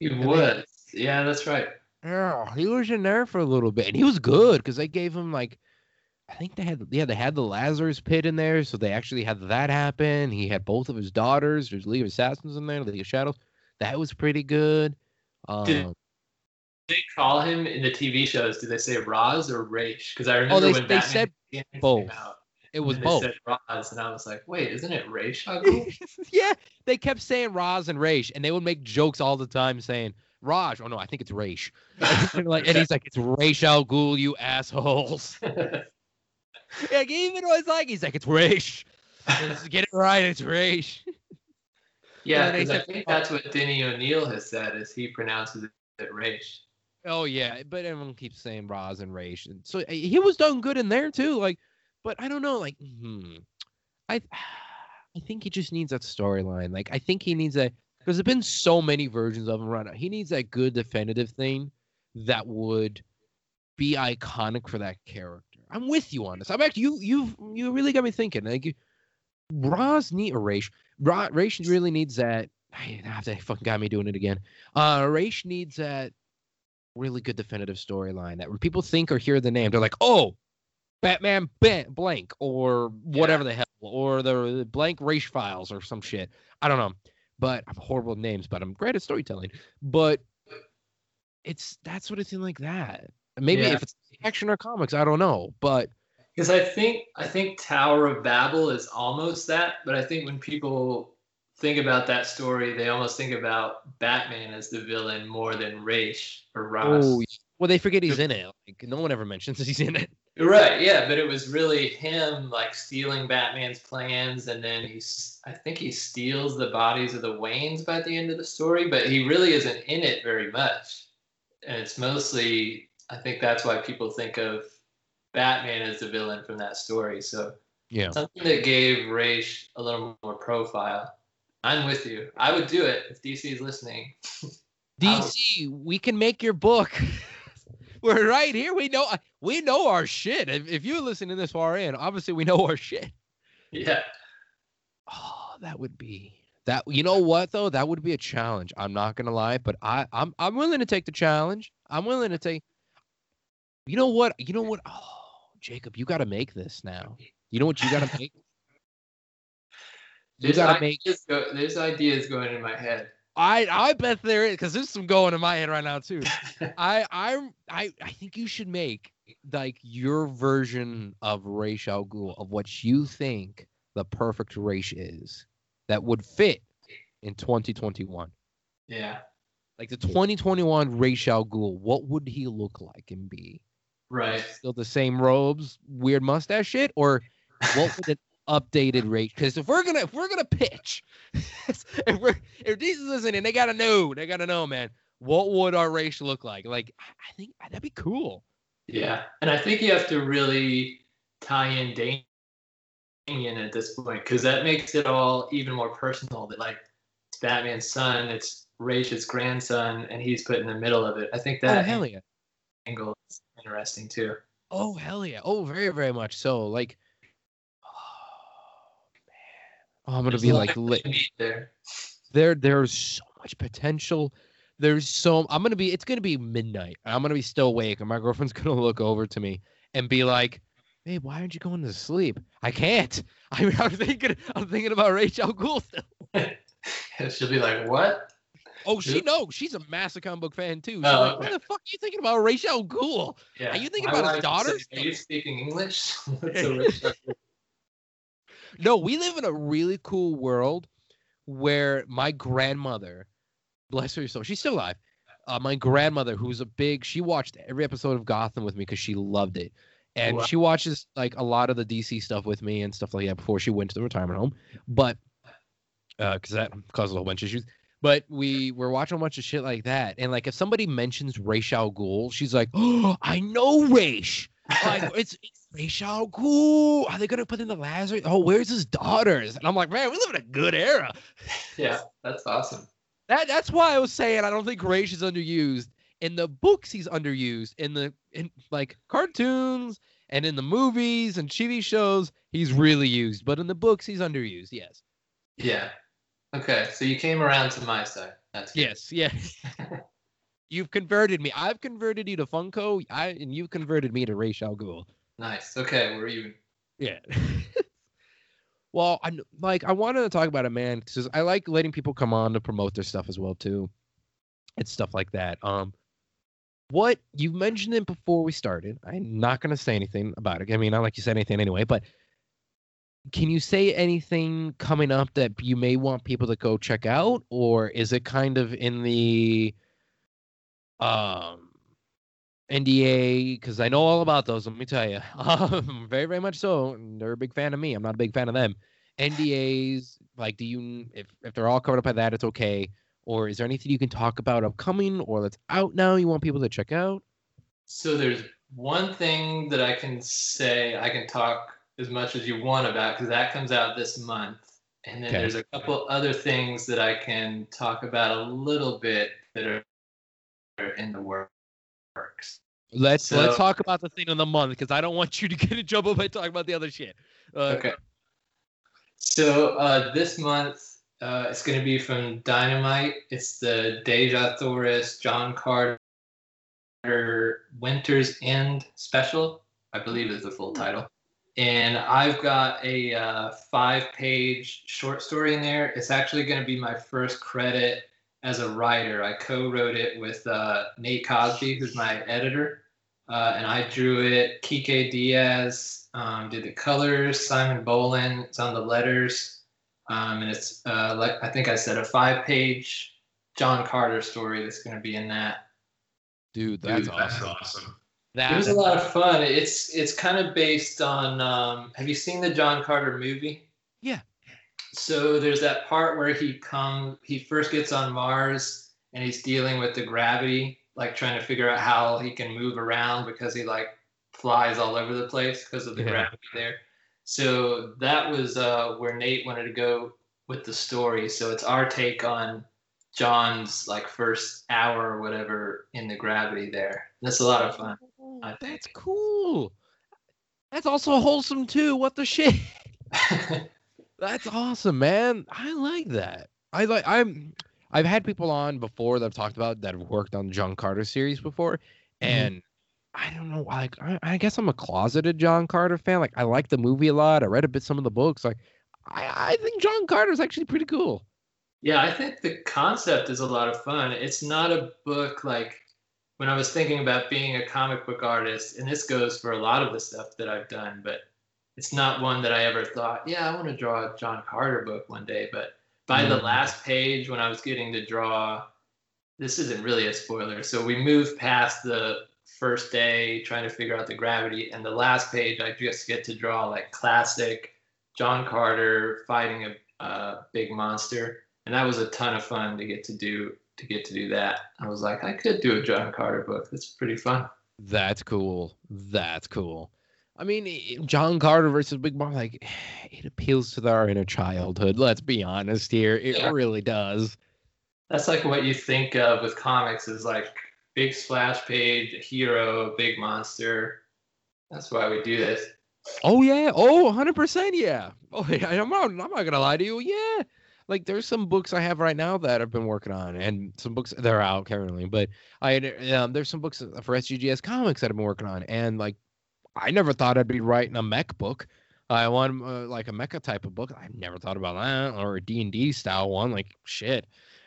He then- was. Yeah, that's right. Yeah, he was in there for a little bit, and he was good because they gave him like, I think they had yeah they had the Lazarus Pit in there, so they actually had that happen. He had both of his daughters. There's League of Assassins in there, League of Shadows. That was pretty good. Um, Did- They call him in the TV shows. Do they say Roz or Raish? Because I oh, remember Oh, they- when they Batman said came both. out, it was both. They said Roz, and I was like, wait, isn't it Raish? *laughs* Yeah, they kept saying Raz and Raish, and they would make jokes all the time saying Raj. Oh no, I think it's Raish. *laughs* and, like, and he's like, it's Raish Al Ghul, you assholes. *laughs* yeah, even was like, he's like, it's Raish. Let's get it right, it's Raish. yeah, Yeah, because I think that's what Denny O'Neill has said. Is he pronounces it Raish? Oh yeah, but everyone keeps saying Raz and Raish, and so uh, he was done good in there too. Like, but I don't know, like, hmm, I, *sighs* I think he just needs that storyline. Like, I think he needs that because there's been so many versions of him right now. He needs that good definitive thing that would be iconic for that character. I'm with you on this. I'm actually you you've you really got me thinking. Like, Raz need or Raish. Ra, Raish really needs that. I have to fucking got me doing it again. Uh, Raish needs that really good definitive storyline that when people think or hear the name, they're like, oh, Batman ba- blank or whatever the hell, or the, the blank race files or some shit. I don't know. But I'm horrible at names, but I'm great at storytelling. But it's that sort of thing like that. Maybe Yeah. if it's action or comics, I don't know. But Because I think I think Tower of Babel is almost that, but I think when people think about that story, they almost think about Batman as the villain more than Raish or Ross. oh, well, they forget he's in it. Like no one ever mentions *laughs* he's in it. Right, yeah, but it was really him like stealing Batman's plans, and then he's I think he steals the bodies of the Waynes by the end of the story, but he really isn't in it very much, and it's mostly I think that's why people think of Batman as the villain from that story. So Yeah. something that gave Raish a little more profile. I'm with you. I would do it if DC is listening. *laughs* DC, we can make your book. *laughs* We're right here. We know we know our shit. If, if you're listening this far in, obviously we know our shit. Yeah, Oh, that would be that. You know what though? That would be a challenge. I'm not gonna lie, but I I'm I'm willing to take the challenge. I'm willing to take. You know what? You know what? Oh, Jacob, you got to make this now. You know what you got to *laughs* make? You got to make. go, there's ideas going in my head. I I bet there is because there's some going in my head right now too. *laughs* I I'm I I think you should make like your version of al Ghul of what you think the perfect race is that would fit in 2021. Yeah, Like the 2021 Ra's al Ghul, what would he look like and be? right. Still the same robes, weird mustache shit, or what would an updated race? Because if we're gonna if we're gonna pitch, *laughs* if we're if these is listening, they gotta know, they gotta know, man. What would our race look like? Like I think that'd be cool. Yeah, and I think you have to really tie in Damian at this point because that makes it all even more personal. That like it's Batman's son, it's Raish's grandson, and he's put in the middle of it. I think oh, that Oh hell yeah. angle is interesting too. Oh hell yeah! Oh, very very much so. Like, oh man, oh, I'm gonna There's be like lit. there. There, there's so much potential. There's so I'm gonna be. It's gonna be midnight. I'm gonna be still awake, and my girlfriend's *laughs* gonna look over to me and be like, "Babe, why aren't you going to sleep?" I can't. *laughs* I mean, I'm thinking. I'm thinking about Rachel Ghoul still. *laughs* She'll be like, "What?" Oh, she knows. She's a massive comic book fan too. Oh, like, "What the fuck are you thinking about Rachel Ghoul?" Yeah. you thinking My about his daughter? say, Are you speaking English? Raish? No, we live in a really cool world where my grandmother, bless her soul, she's still alive. Uh, my grandmother, who's a big, she watched every episode of Gotham with me because she loved it, and Wow. she watches like a lot of the DC stuff with me and stuff like that before she went to the retirement home. But because that caused a whole bunch of issues. But we were watching a bunch of shit like that, and like if somebody mentions Ra's al Ghul, she's like, "Oh, *gasps* I know Ra's." Like *laughs* it's, it's al Ghul. Are they gonna put in the Lazarus? Oh, where's his daughters? And I'm like, man, we live in a good era. *laughs* yeah, that's awesome. That that's why I was saying I don't think Ra's is underused. In the books, he's underused. In the in like cartoons and in the movies and TV shows, he's really used. But in the books, he's underused. Yes. Yeah. Okay, so you came around to my side. That's good. Yes. Yeah. *laughs* You've converted me. I've converted you to Funko, I and you've converted me to Ra's al Ghul. Nice. Okay, we're even. Yeah. *laughs* well, I'm like I wanted to talk about it, man, because I like letting people come on to promote their stuff as well too. It's stuff like that. Um, what you mentioned it before we started. I'm not gonna say anything about it. I mean, not like you said anything anyway, but can you say anything coming up that you may want people to go check out, or is it kind of in the um NDA? Because I know all about those. Let me tell you, *laughs* um, very very much so. They're a big fan of me. I'm not a big fan of them. NDAs, like, do you if if they're all covered up by that, it's okay. Or is there anything you can talk about upcoming or that's out now you want people to check out? So there's one thing that I can say I can talk as much as you want about because that comes out this month. And then Okay. there's a couple other things that I can talk about a little bit that are are in the works. Let's let's talk about the thing of the month because I don't want you to get in trouble by talking about the other shit. Uh, Okay. So uh, this month uh, it's going to be from Dynamite. It's the Dejah Thoris John Carter Winter's End special. I believe is the full title. And I've got a uh, five-page short story in there. It's actually going to be my first credit as a writer. I co-wrote it with uh, Nate Cosby, who's my editor, uh, and I drew it. Kike Diaz um, did the colors. Simon Bowland. It's on the letters, um, and it's uh, like I think I said a five-page John Carter story that's going to be in that. Dude, that's Dude, awesome. awesome. That, It was a lot of fun. It's it's kind of based on. Um, have you seen the John Carter movie? Yeah. So there's that part where he come he first gets on Mars and he's dealing with the gravity, like trying to figure out how he can move around because he like flies all over the place because of the Yeah. gravity there. So that was uh, where Nate wanted to go with the story. So it's our take on John's like first hour or whatever in the gravity there. That's a lot of fun. I think. That's cool. That's also wholesome too. What the shit? *laughs* That's awesome, man. I like that. I like I'm I've had people on before that I've talked about that have worked on the John Carter series before. Mm-hmm. And I don't know, like I, I guess I'm a closeted John Carter fan. Like I like the movie a lot. I read a bit some of the books. Like I, I think John Carter's actually pretty cool. Yeah, I think the concept is a lot of fun. It's not a book like when I was thinking about being a comic book artist, and this goes for a lot of the stuff that I've done, but it's not one that I ever thought, yeah, I want to draw a John Carter book one day. But by the Mm. last page, when I was getting to draw, this isn't really a spoiler. So we move past the first day trying to figure out the gravity, and the last page, I just get to draw like classic John Carter fighting a, a big monster and that was a ton of fun to get to do to get to do that. I was like, I could do a John Carter book. That's pretty fun. That's cool. That's cool. I mean, John Carter versus Big Mom, like, *sighs* it appeals to our inner childhood. Let's be honest here. It Yeah. really does. That's like what you think of with comics is like big splash page, hero, big monster. That's why we do this. Oh, yeah. Oh, 100% yeah. Oh, *laughs* yeah. I'm not, I'm not going to lie to you. Yeah. Like, there's some books I have right now that I've been working on, and some books that are out currently. But I um, there's some books for SGGS comics that I've been working on. And, like, I never thought I'd be writing a mech book. I want uh, like a mecha type of book. I never thought about that, or a D and D style one. Like shit,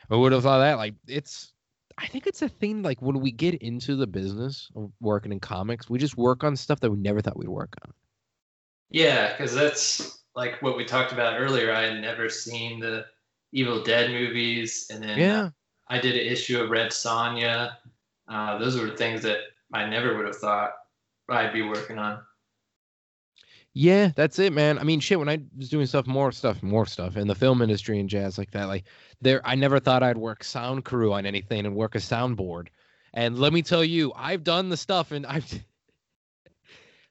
I would have thought that. Like it's, I think it's a thing. Like when we get into the business of working in comics, we just work on stuff that we never thought we'd work on. Yeah, because that's like what we talked about earlier. I had never seen the Evil Dead movies, and then Yeah, I did an issue of Red Sonja. Uh, those were things that I never would have thought I'd be working on. yeah, that's it, man. I mean, shit. When I was doing stuff, more stuff, more stuff in the film industry and jazz like that, like there, I never thought I'd work sound crew on anything and work a soundboard. And let me tell you, I've done the stuff, and I've. *laughs*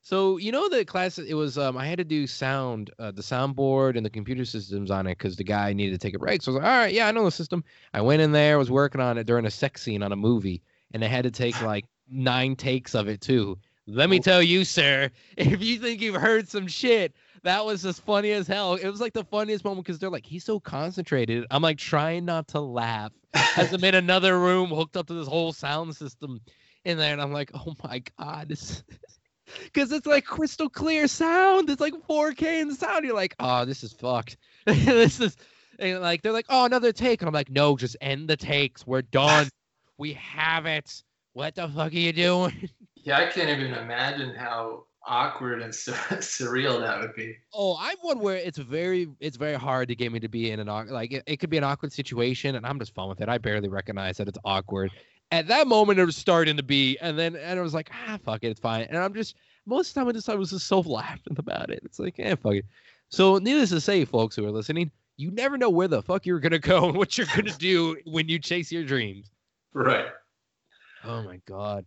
So you know the class it was um I had to do sound uh, the soundboard and the computer systems on it because the guy needed to take a break. So I was like, all right, yeah, I know the system. I went in there, was working on it during a sex scene on a movie, and I had to take like nine takes of it too. Let me tell you, sir, *laughs* if you think you've heard some shit, that was just funny as hell. It was like the funniest moment because they're like, he's so concentrated. I'm like trying not to laugh as I'm in *laughs* another room hooked up to this whole sound system in there. And I'm like, oh my God. *laughs* This because it's like crystal clear sound. It's like 4K in the sound. You're like, oh, this is fucked. this is and like they're like, oh, another take. And I'm like, no, just end the takes. We're done. we have it. What the fuck are you doing? Yeah, I can't even imagine how awkward and sur- *laughs* surreal that would be. Oh, I'm one where it's very it's very hard to get me to be in an awkward like it, it could be an awkward situation and I'm just fine with it. I barely recognize that it's awkward. At that moment it was starting to be and then and I was like, ah fuck it, it's fine. And I'm just most of the time I just I was just so laughing about it. It's like, eh, fuck it. So needless to say, folks who are listening, you never know where the fuck you're gonna *laughs* go and what you're gonna do when you chase your dreams. Right. Oh my god.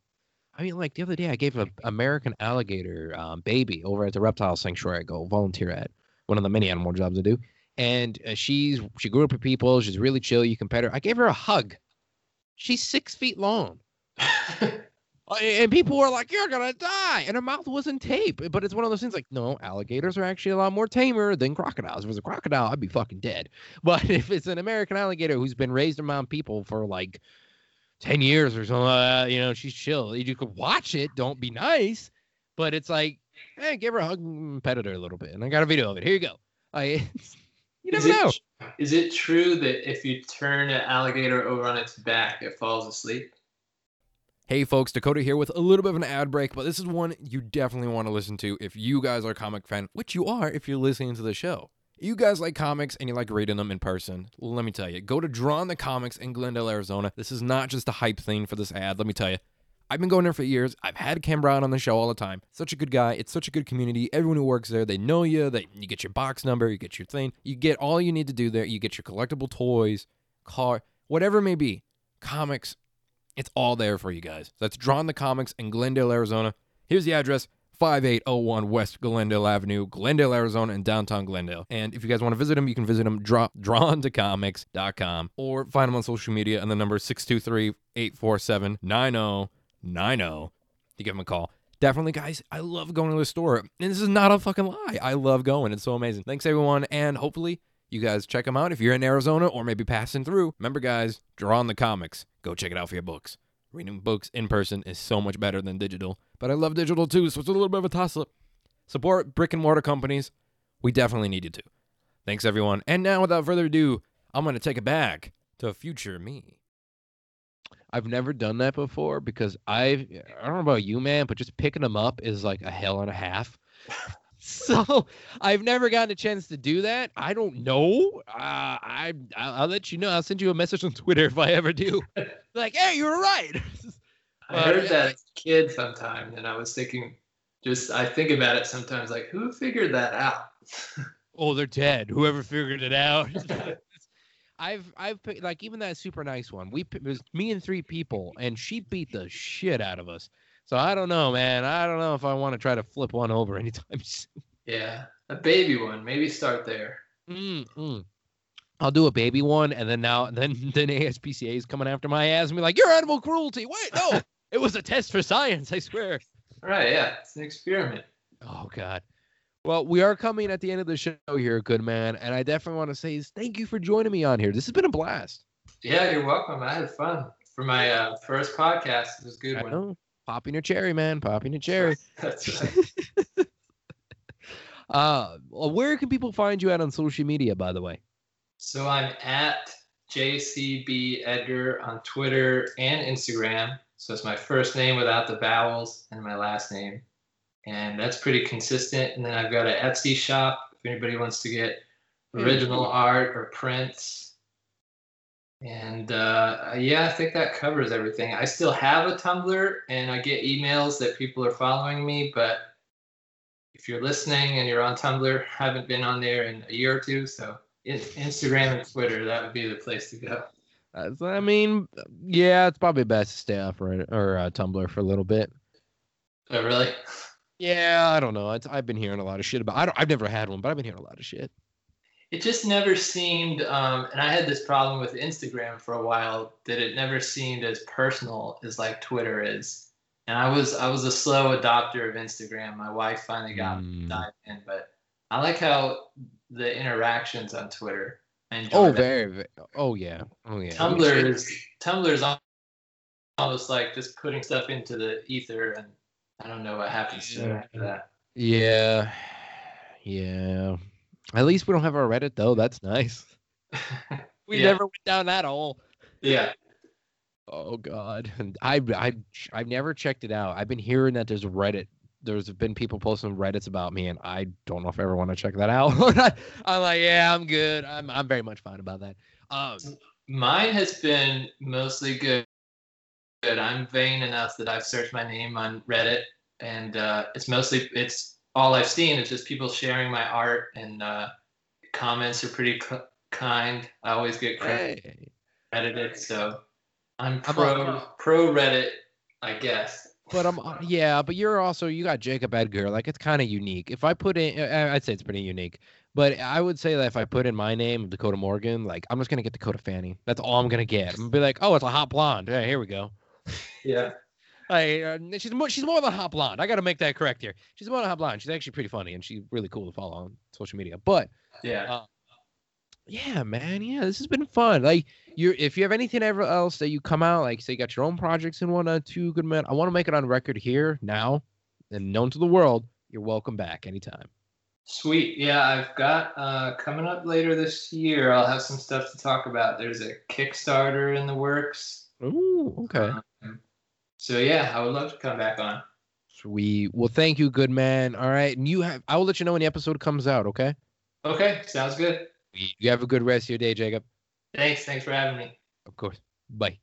I mean, like the other day, I gave an American alligator um, baby over at the reptile sanctuary I go volunteer at, one of the many animal jobs I do. And uh, she's she grew up with people. She's really chill. You can pet her. I gave her a hug. She's six feet long. *laughs* Uh, and people were like, "You're gonna die," and her mouth wasn't tape. But it's one of those things like, no, alligators are actually a lot more tamer than crocodiles. If it was a crocodile, I'd be fucking dead. *laughs* But if it's an American alligator who's been raised around people for like ten years or something, uh, you know, she's chill. You could watch it. Don't be nice, but it's like, hey, give her a hug and pet her a little bit. And I got a video of it. Here you go. I, *laughs* you never is it, know. Is it true that if you turn an alligator over on its back, it falls asleep? Hey folks, Dakota here with a little bit of an ad break, but this is one you definitely want to listen to if you guys are a comic fan, which you are if you're listening to the show. You guys like comics and you like reading them in person. Let me tell you, go to Drawn to Comics in Glendale, Arizona. This is not just a hype thing for this ad. Let me tell you, I've been going there for years. I've had Cam Brown on the show all the time. Such a good guy. It's such a good community. Everyone who works there, they know you. They you get your box number, you get your thing. You get all you need to do there. You get your collectible toys, car, whatever it may be. Comics, it's all there for you guys. That's Drawn to Comics in Glendale, Arizona. Here's the address. 5801 West Glendale Avenue, Glendale, Arizona, and downtown Glendale. And if you guys want to visit them, you can visit them draw, drawntocomics.com or find them on social media and the number 623 847 9090 to give them a call. Definitely, guys, I love going to the store. And this is not a fucking lie. I love going. It's so amazing. Thanks, everyone. And hopefully, you guys check them out if you're in Arizona or maybe passing through. Remember, guys, draw on the comics. Go check it out for your books. Reading books in person is so much better than digital, but I love digital too, so it's a little bit of a toss up. Support brick and mortar companies. We definitely need you to. Thanks, everyone. And now, without further ado, I'm going to take it back to future me. I've never done that before because I've, I don't know about you, man, but just picking them up is like a hell and a half. *laughs* *laughs* so I've never gotten a chance to do that. I don't know. Uh, I I'll, I'll let you know. I'll send you a message on *laughs* Twitter if I ever do. *laughs* like, hey, you were right. I Uh, heard that kid sometime, and I was thinking, just I think about it sometimes, like who figured that out? oh, they're dead. Whoever figured it out. I've I've picked like even that super nice one. We it was me and three people, and she beat the shit out of us. So I don't know, man. I don't know if I want to try to flip one over *laughs* anytime soon. yeah, a baby one. Maybe start there. Mm, mm. I'll do a baby one, and then now, *laughs* then then ASPCA is coming after my ass and be like, "You're animal cruelty." Wait, no, *laughs* it was a test for science. I swear. Right? Yeah, it's an experiment. Oh God. Well, we are coming at the end of the show here, good man, and I definitely want to say is thank you for joining me on here. This has been a blast. Yeah, you're welcome. I had fun for my uh, first podcast. It was a good I one. know. Popping a cherry, man. Popping a cherry. That's right. *laughs* *laughs* Uh, well, where can people find you at on social media, by the way? So I'm at JCB Edgar on Twitter and Instagram. So it's my first name without the vowels and my last name. And that's pretty consistent. And then I've got an Etsy shop if anybody wants to get original art or prints. And uh, yeah, I think that covers everything. I still have a Tumblr and I get emails that people are following me, but if you're listening and you're on Tumblr, haven't been on there in a year or two, so Instagram and Twitter, that would be the place to go. Uh, I mean, yeah, it's probably best to stay off or, or uh, Tumblr for a little bit. Oh, really? Yeah, I don't know. It's, I've been hearing a lot of shit about. I don't, I've never had one, but I've been hearing a lot of shit. It just never seemed, um, and I had this problem with Instagram for a while, that it never seemed as personal as like Twitter is. and I was I was a slow adopter of Instagram. My wife finally got Mm. dived in, but I like how the interactions on Twitter. I Oh, very, very. Oh yeah. Oh yeah. Tumblr is Tumblr is almost like just putting stuff into the ether, and I don't know what happens to it after that. Yeah. Yeah. At least we don't have our Reddit though. That's nice. *laughs* We Yeah. never went down that hole. yeah, Oh God. And I I I've never checked it out. I've been hearing that there's Reddit. There's been people posting Reddits about me, and I don't know if I ever want to check that out. *laughs* I'm like, yeah, I'm good. I'm I'm very much fine about that. Um, mine has been mostly good. Good. I'm vain enough that I've searched my name on Reddit, and uh, it's mostly it's all I've seen is just people sharing my art, and uh, comments are pretty kind. I always get credit. hey. credited, so I'm I'm pro pro Reddit, I guess. But I'm uh, yeah, but you're also you got Jacob Edgar. Like it's kind of unique. If I put in, I'd say it's pretty unique. But I would say that if I put in my name, Dakota Morgan, like I'm just gonna get Dakota Fanning. That's all I'm gonna get. I'm gonna be like, oh, it's a hot blonde. Yeah, here we go. Yeah. Hey, uh, she's more she's more than a hot blonde. I got to make that correct here. She's more than a hot blonde. She's actually pretty funny and she's really cool to follow on social media. But Yeah. yeah, man, yeah, this has been fun. Like you, if you have anything ever else that you come out, like say you got your own projects and whatnot, too, good man. I want to make it on record here now and known to the world. You're welcome back anytime. Sweet. Yeah, I've got uh, coming up later this year. I'll have some stuff to talk about. There's a Kickstarter in the works. Ooh, okay. Um, so yeah, I would love to come back on. Sweet. Well, thank you, good man. All right, and you have. I will let you know when the episode comes out. Okay. Okay, sounds good. You have a good rest of your day, Jacob. Thanks. Thanks for having me. Of course. Bye.